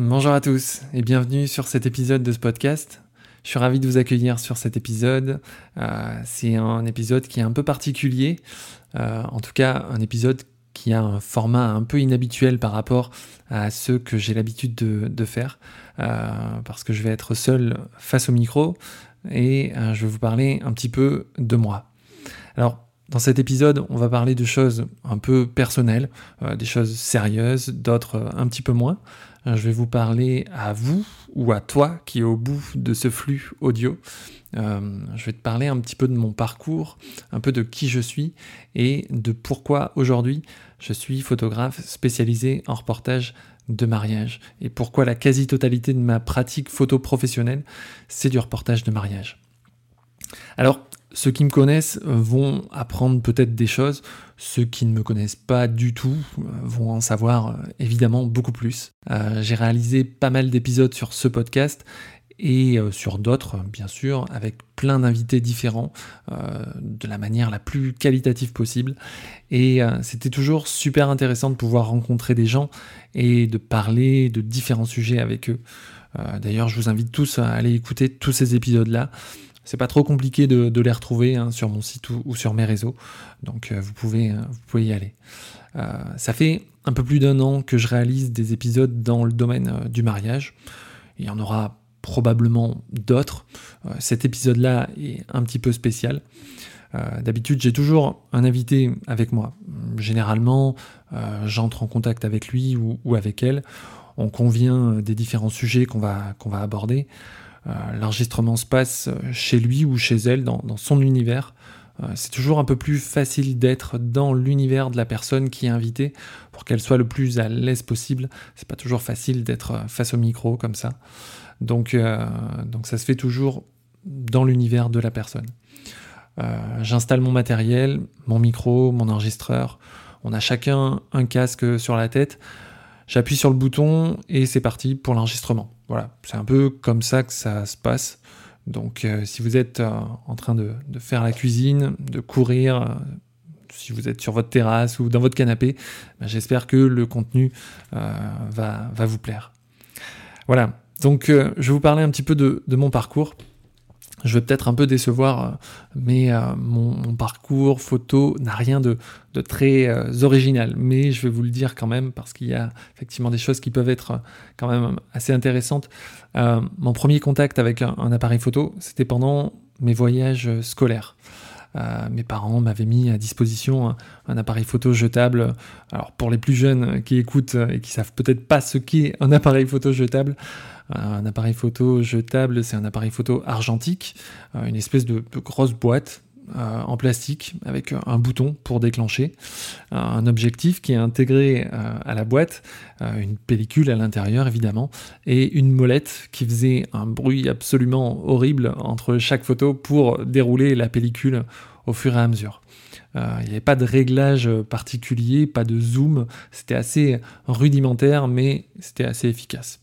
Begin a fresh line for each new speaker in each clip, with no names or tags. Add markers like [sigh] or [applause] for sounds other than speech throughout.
Bonjour à tous et bienvenue sur cet épisode de ce podcast. Je suis ravi de vous accueillir sur cet épisode. Euh, c'est un épisode qui est un peu particulier, euh, en tout cas un épisode qui a un format un peu inhabituel par rapport à ceux que j'ai l'habitude de, faire, euh, parce que je vais être seul face au micro et je vais vous parler un petit peu de moi. Alors, dans cet épisode, on va parler de choses un peu personnelles, des choses sérieuses, d'autres un petit peu moins. Euh, je vais vous parler à vous ou à toi qui est au bout de ce flux audio. Euh, je vais te parler un petit peu de mon parcours, un peu de qui je suis et de pourquoi aujourd'hui je suis photographe spécialisé en reportage de mariage et pourquoi la quasi-totalité de ma pratique photo professionnelle c'est du reportage de mariage. Alors, ceux qui me connaissent vont apprendre peut-être des choses, ceux qui ne me connaissent pas du tout euh, vont en savoir euh, évidemment beaucoup plus. Euh, j'ai réalisé pas mal d'épisodes sur ce podcast et sur d'autres, bien sûr, avec plein d'invités différents, de la manière la plus qualitative possible. Et c'était toujours super intéressant de pouvoir rencontrer des gens et de parler de différents sujets avec eux. D'ailleurs, je vous invite tous à aller écouter tous ces épisodes-là. C'est pas trop compliqué de, les retrouver hein, sur mon site ou, sur mes réseaux, donc euh, vous, pouvez, euh, vous pouvez y aller. Euh, ça fait un peu plus d'un an que je réalise des épisodes dans le domaine du mariage. Il y en aura probablement d'autres. cet épisode-là est un petit peu spécial. D'habitude, j'ai toujours un invité avec moi. Généralement, j'entre en contact avec lui ou, ou, avec elle. On convient des différents sujets qu'on va, qu'on va aborder. Euh, l'enregistrement se passe chez lui ou chez elle, dans, son univers. Euh, c'est toujours un peu plus facile d'être dans l'univers de la personne qui est invitée pour qu'elle soit le plus à l'aise possible. C'est pas toujours facile d'être euh, face au micro comme ça. Donc ça se fait toujours dans l'univers de la personne. J'installe mon matériel, mon micro, mon enregistreur. On a chacun un casque sur la tête. J'appuie sur le bouton et c'est parti pour l'enregistrement. Voilà, c'est un peu comme ça que ça se passe. Donc euh, si vous êtes euh, en train de, faire la cuisine, de courir, euh, si vous êtes sur votre terrasse ou dans votre canapé, ben, j'espère que le contenu va, vous plaire. Voilà, donc je vais vous parler un petit peu de mon parcours je vais peut-être un peu décevoir, euh, mais euh, mon, parcours photo n'a rien de, très euh, original. Mais je vais vous le dire quand même, parce qu'il y a effectivement des choses qui peuvent être quand même assez intéressantes. mon premier contact avec un, appareil photo, c'était pendant mes voyages scolaires. Mes parents m'avaient mis à disposition un, appareil photo jetable. Alors pour les plus jeunes qui écoutent et qui savent peut-être pas ce qu'est un appareil photo jetable, un appareil photo jetable, c'est un appareil photo argentique, euh, une espèce de, grosse boîte euh, en plastique avec un bouton pour déclencher, un objectif qui est intégré euh, à la boîte, une pellicule à l'intérieur évidemment, et une molette qui faisait un bruit absolument horrible entre chaque photo pour dérouler la pellicule au fur et à mesure. Il n'y avait pas de réglage particulier, pas de zoom, c'était assez rudimentaire, mais c'était assez efficace.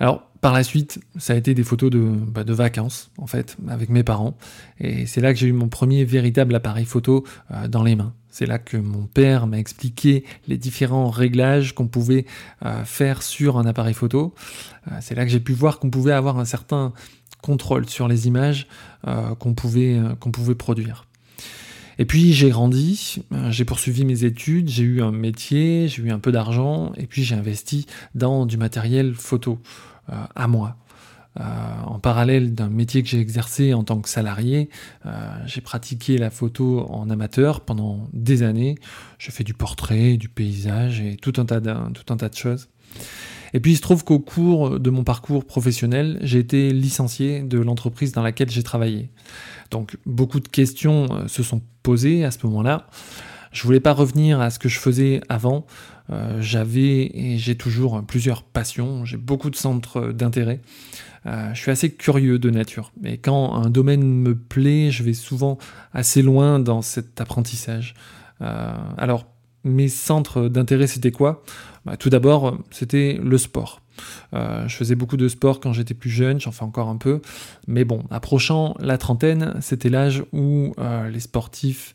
Alors, par la suite, ça a été des photos de, bah, de vacances, en fait, avec mes parents. Et c'est là que j'ai eu mon premier véritable appareil photo euh, dans les mains. C'est là que mon père m'a expliqué les différents réglages qu'on pouvait euh, faire sur un appareil photo. Euh, c'est là que j'ai pu voir qu'on pouvait avoir un certain contrôle sur les images qu'on pouvait produire. Et puis j'ai grandi, j'ai poursuivi mes études, j'ai eu un métier, j'ai eu un peu d'argent, et puis j'ai investi dans du matériel photo. Euh, à moi. Euh, en parallèle d'un métier que j'ai exercé en tant que salarié, euh, j'ai pratiqué la photo en amateur pendant des années. J'ai fait du portrait, du paysage et tout un tas tout un tas de choses. Et puis il se trouve qu'au cours de mon parcours professionnel, j'ai été licencié de l'entreprise dans laquelle j'ai travaillé. Donc beaucoup de questions se sont posées à ce moment-là. Je voulais pas revenir à ce que je faisais avant. Euh, j'avais et j'ai toujours plusieurs passions, j'ai beaucoup de centres d'intérêt. Euh, je suis assez curieux de nature, mais quand un domaine me plaît, je vais souvent assez loin dans cet apprentissage. Euh, alors, mes centres d'intérêt, c'était quoi? Bah, Tout d'abord, c'était le sport. Euh, je faisais beaucoup de sport quand j'étais plus jeune, j'en fais encore un peu. Mais bon, approchant la trentaine, c'était l'âge où euh, les sportifs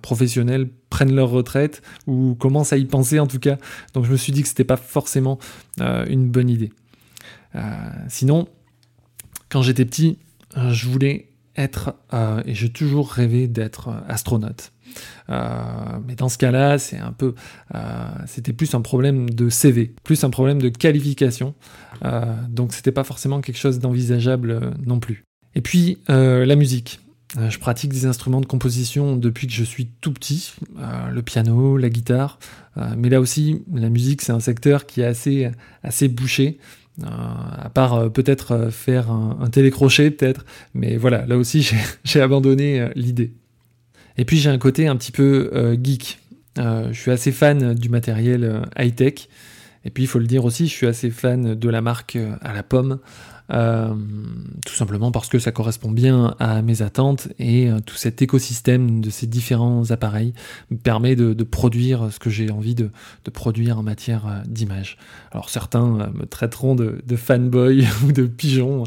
professionnels prennent leur retraite ou commencent à y penser en tout cas. Donc je me suis dit que c'était pas forcément une bonne idée. sinon, quand j'étais petit, je voulais être, et j'ai toujours rêvé d'être astronaute. Euh, mais dans ce cas-là, c'est un peu, euh, c'était plus un problème de CV, plus un problème de qualification. Euh, donc c'était pas forcément quelque chose d'envisageable non plus. Et puis la musique. Je pratique des instruments de composition depuis que je suis tout petit, le piano, la guitare, mais là aussi, la musique, c'est un secteur qui est assez, assez bouché. À part peut-être faire un, un télécrochet, peut-être, mais voilà, là aussi [laughs] j'ai abandonné l'idée. Et puis j'ai un côté un petit peu euh, geek. Euh, je suis assez fan du matériel euh, high-tech. Et puis il faut le dire aussi, je suis assez fan de la marque à la pomme. Tout simplement parce que ça correspond bien à mes attentes et tout cet écosystème de ces différents appareils me permet de, produire ce que j'ai envie de, produire en matière d'image. Alors certains me traiteront de, fanboy [laughs] ou de pigeon,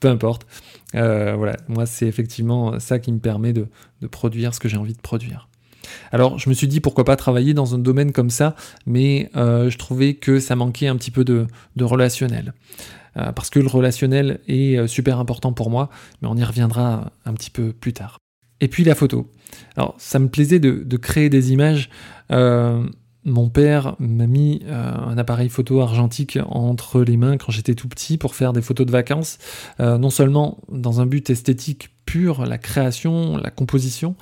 peu importe. Euh, voilà, moi c'est effectivement ça qui me permet de, produire ce que j'ai envie de produire. Alors je me suis dit pourquoi pas travailler dans un domaine comme ça, mais euh, je trouvais que ça manquait un petit peu de, relationnel. Euh, parce que le relationnel est super important pour moi, mais on y reviendra un petit peu plus tard. Et puis la photo. Alors ça me plaisait de, créer des images mon père m'a mis euh, un appareil photo argentique entre les mains quand j'étais tout petit pour faire des photos de vacances, euh, non seulement dans un but esthétique pur, la création, la composition,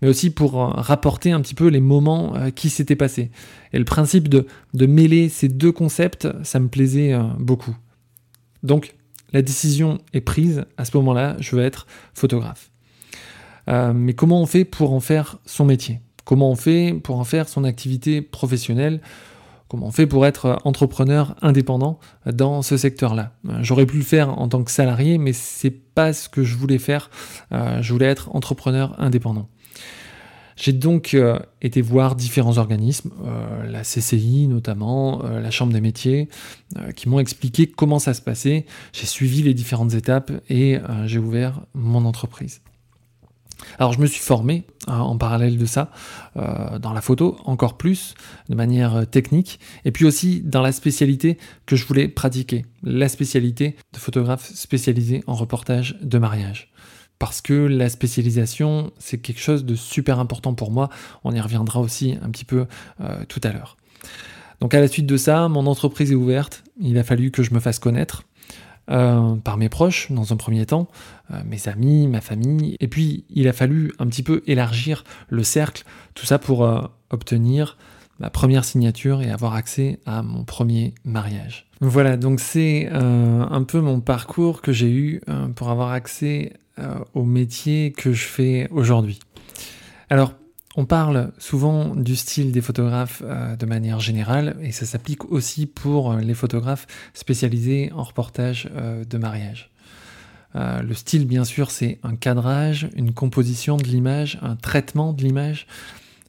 mais aussi pour euh, rapporter un petit peu les moments qui s'étaient passés. Et le principe de, mêler ces deux concepts, ça me plaisait beaucoup. Donc, la décision est prise, à ce moment-là, je veux être photographe. mais comment on fait pour en faire son métier? Comment on fait pour en faire son activité professionnelle? Comment on fait pour être entrepreneur indépendant dans ce secteur-là? J'aurais pu le faire en tant que salarié, mais c'est pas ce que je voulais faire. Euh, je voulais être entrepreneur indépendant. J'ai donc euh, été voir différents organismes, euh, la CCI notamment, la Chambre des métiers, qui m'ont expliqué comment ça se passait. J'ai suivi les différentes étapes et j'ai ouvert mon entreprise. Alors je me suis formé hein, en parallèle de ça euh, dans la photo encore plus de manière euh, technique et puis aussi dans la spécialité que je voulais pratiquer, la spécialité de photographe spécialisé en reportage de mariage. Parce que la spécialisation, c'est quelque chose de super important pour moi. On y reviendra aussi un petit peu euh, tout à l'heure. Donc à la suite de ça, mon entreprise est ouverte. Il a fallu que je me fasse connaître. Euh, par mes proches dans un premier temps, euh, mes amis, ma famille, et puis il a fallu un petit peu élargir le cercle, tout ça pour obtenir ma première signature et avoir accès à mon premier mariage. Voilà, donc c'est un peu mon parcours que j'ai eu pour avoir accès au métier que je fais aujourd'hui. Alors, on parle souvent du style des photographes euh, de manière générale et ça s'applique aussi pour euh, les photographes spécialisés en reportage euh, de mariage. le style, bien sûr, c'est un cadrage, une composition de l'image, un traitement de l'image.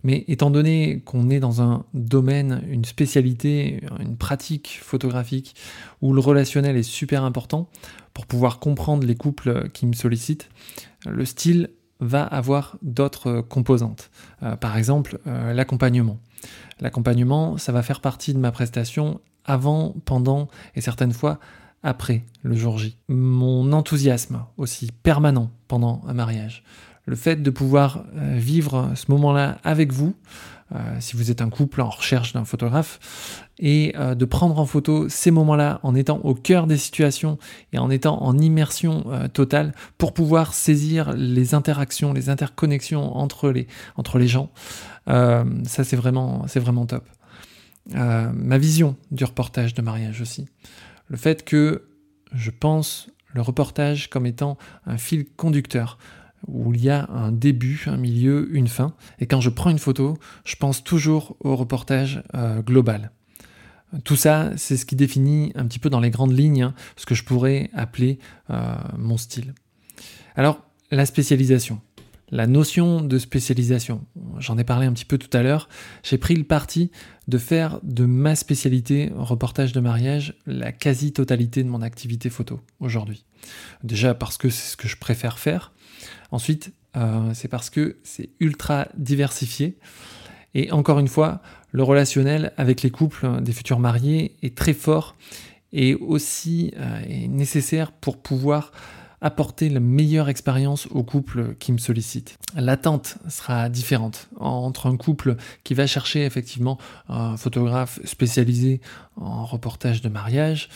Mais étant donné qu'on est dans un domaine, une spécialité, une pratique photographique où le relationnel est super important pour pouvoir comprendre les couples qui me sollicitent, le style va avoir d'autres composantes. Euh, par exemple, euh, l'accompagnement. L'accompagnement, ça va faire partie de ma prestation avant, pendant et certaines fois après le jour J. Mon enthousiasme aussi permanent pendant un mariage. Le fait de pouvoir euh, vivre ce moment-là avec vous, euh, si vous êtes un couple en recherche d'un photographe, et euh, de prendre en photo ces moments-là en étant au cœur des situations et en étant en immersion totale pour pouvoir saisir les interactions, les interconnexions entre les, entre les gens. ça, c'est vraiment, c'est vraiment top. ma vision du reportage de mariage aussi. Le fait que je pense le reportage comme étant un fil conducteur où il y a un début, un milieu, une fin. Et quand je prends une photo, je pense toujours au reportage euh, global. Tout ça, c'est ce qui définit un petit peu dans les grandes lignes hein, ce que je pourrais appeler euh, mon style. Alors, la spécialisation. La notion de spécialisation. J'en ai parlé un petit peu tout à l'heure. J'ai pris le parti de faire de ma spécialité reportage de mariage la quasi-totalité de mon activité photo aujourd'hui. Déjà parce que c'est ce que je préfère faire. Ensuite, euh, c'est parce que c'est ultra diversifié. Et encore une fois, le relationnel avec les couples des futurs mariés est très fort et aussi euh, nécessaire pour pouvoir apporter la meilleure expérience aux couples qui me sollicitent. L'attente sera différente entre un couple qui va chercher effectivement un photographe spécialisé en reportage de mariage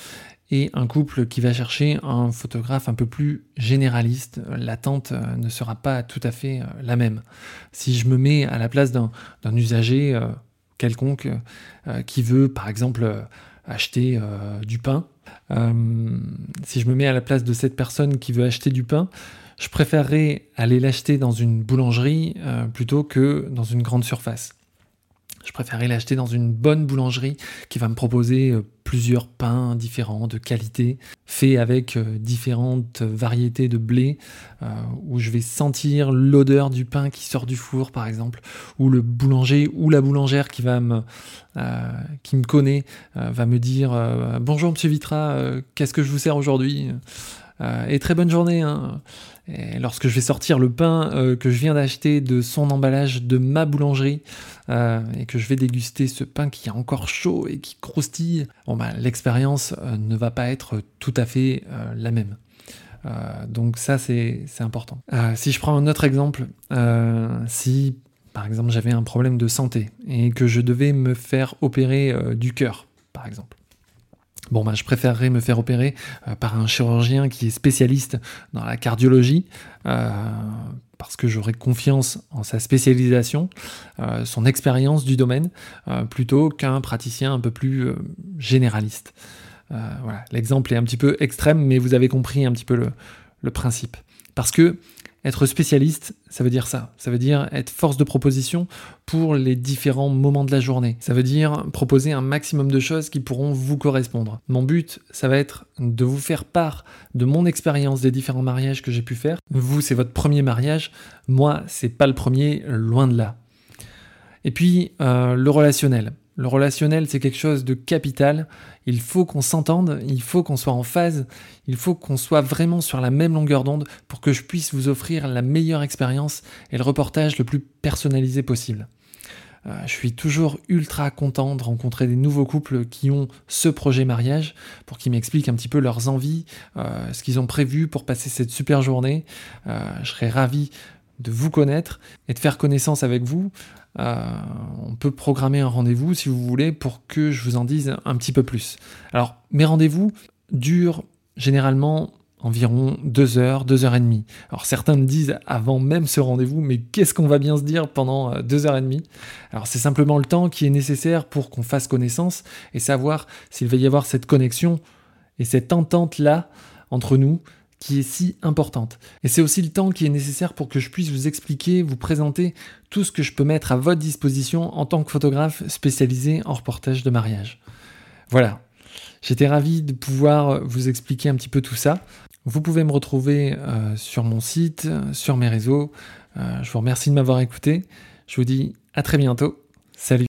et un couple qui va chercher un photographe un peu plus généraliste, l'attente euh, ne sera pas tout à fait euh, la même. Si je me mets à la place d'un usager euh, quelconque qui veut par exemple acheter du pain, si je me mets à la place de cette personne qui veut acheter du pain, je préférerais aller l'acheter dans une boulangerie plutôt que dans une grande surface. Je préférerais l'acheter dans une bonne boulangerie qui va me proposer euh, plusieurs pains différents de qualité, faits avec euh, différentes variétés de blé, euh, où je vais sentir l'odeur du pain qui sort du four, par exemple, ou le boulanger ou la boulangère qui va me, qui me connaît, va me dire bonjour Monsieur Vitra, qu'est-ce que je vous sers aujourd'hui? Et très bonne journée. Hein. Lorsque je vais sortir le pain euh, que je viens d'acheter de son emballage de ma boulangerie euh, et que je vais déguster ce pain qui est encore chaud et qui croustille, bon bah, l'expérience euh, ne va pas être tout à fait la même. donc ça c'est important. si je prends un autre exemple, si par exemple j'avais un problème de santé et que je devais me faire opérer du cœur, par exemple. Bon, ben, je préférerais me faire opérer euh, par un chirurgien qui est spécialiste dans la cardiologie, euh, parce que j'aurais confiance en sa spécialisation, euh, son expérience du domaine, plutôt qu'un praticien un peu plus généraliste. voilà, l'exemple est un petit peu extrême, mais vous avez compris un petit peu le principe. Parce que être spécialiste, ça veut dire ça. Ça veut dire être force de proposition pour les différents moments de la journée. Ça veut dire proposer un maximum de choses qui pourront vous correspondre. Mon but, ça va être de vous faire part de mon expérience des différents mariages que j'ai pu faire. Vous, c'est votre premier mariage. Moi, c'est pas le premier, loin de là. Et puis, euh, le relationnel. Le relationnel, c'est quelque chose de capital. Il faut qu'on s'entende, il faut qu'on soit en phase, il faut qu'on soit vraiment sur la même longueur d'onde pour que je puisse vous offrir la meilleure expérience et le reportage le plus personnalisé possible. Euh, je suis toujours ultra content de rencontrer des nouveaux couples qui ont ce projet mariage pour qu'ils m'expliquent un petit peu leurs envies, euh, ce qu'ils ont prévu pour passer cette super journée. Euh, je serais ravi de vous connaître et de faire connaissance avec vous. Euh, on peut programmer un rendez-vous si vous voulez pour que je vous en dise un petit peu plus. Alors, mes rendez-vous durent généralement environ deux heures, deux heures et demie. Alors certains me disent avant même ce rendez-vous, mais qu'est-ce qu'on va bien se dire pendant euh, deux heures et demie? Alors c'est simplement le temps qui est nécessaire pour qu'on fasse connaissance et savoir s'il va y avoir cette connexion et cette entente-là entre nous qui est si importante. Et c'est aussi le temps qui est nécessaire pour que je puisse vous expliquer, vous présenter tout ce que je peux mettre à votre disposition en tant que photographe spécialisé en reportage de mariage. Voilà, j'étais ravi de pouvoir vous expliquer un petit peu tout ça. Vous pouvez me retrouver euh, sur mon site, sur mes réseaux. Euh, je vous remercie de m'avoir écouté. Je vous dis à très bientôt. Salut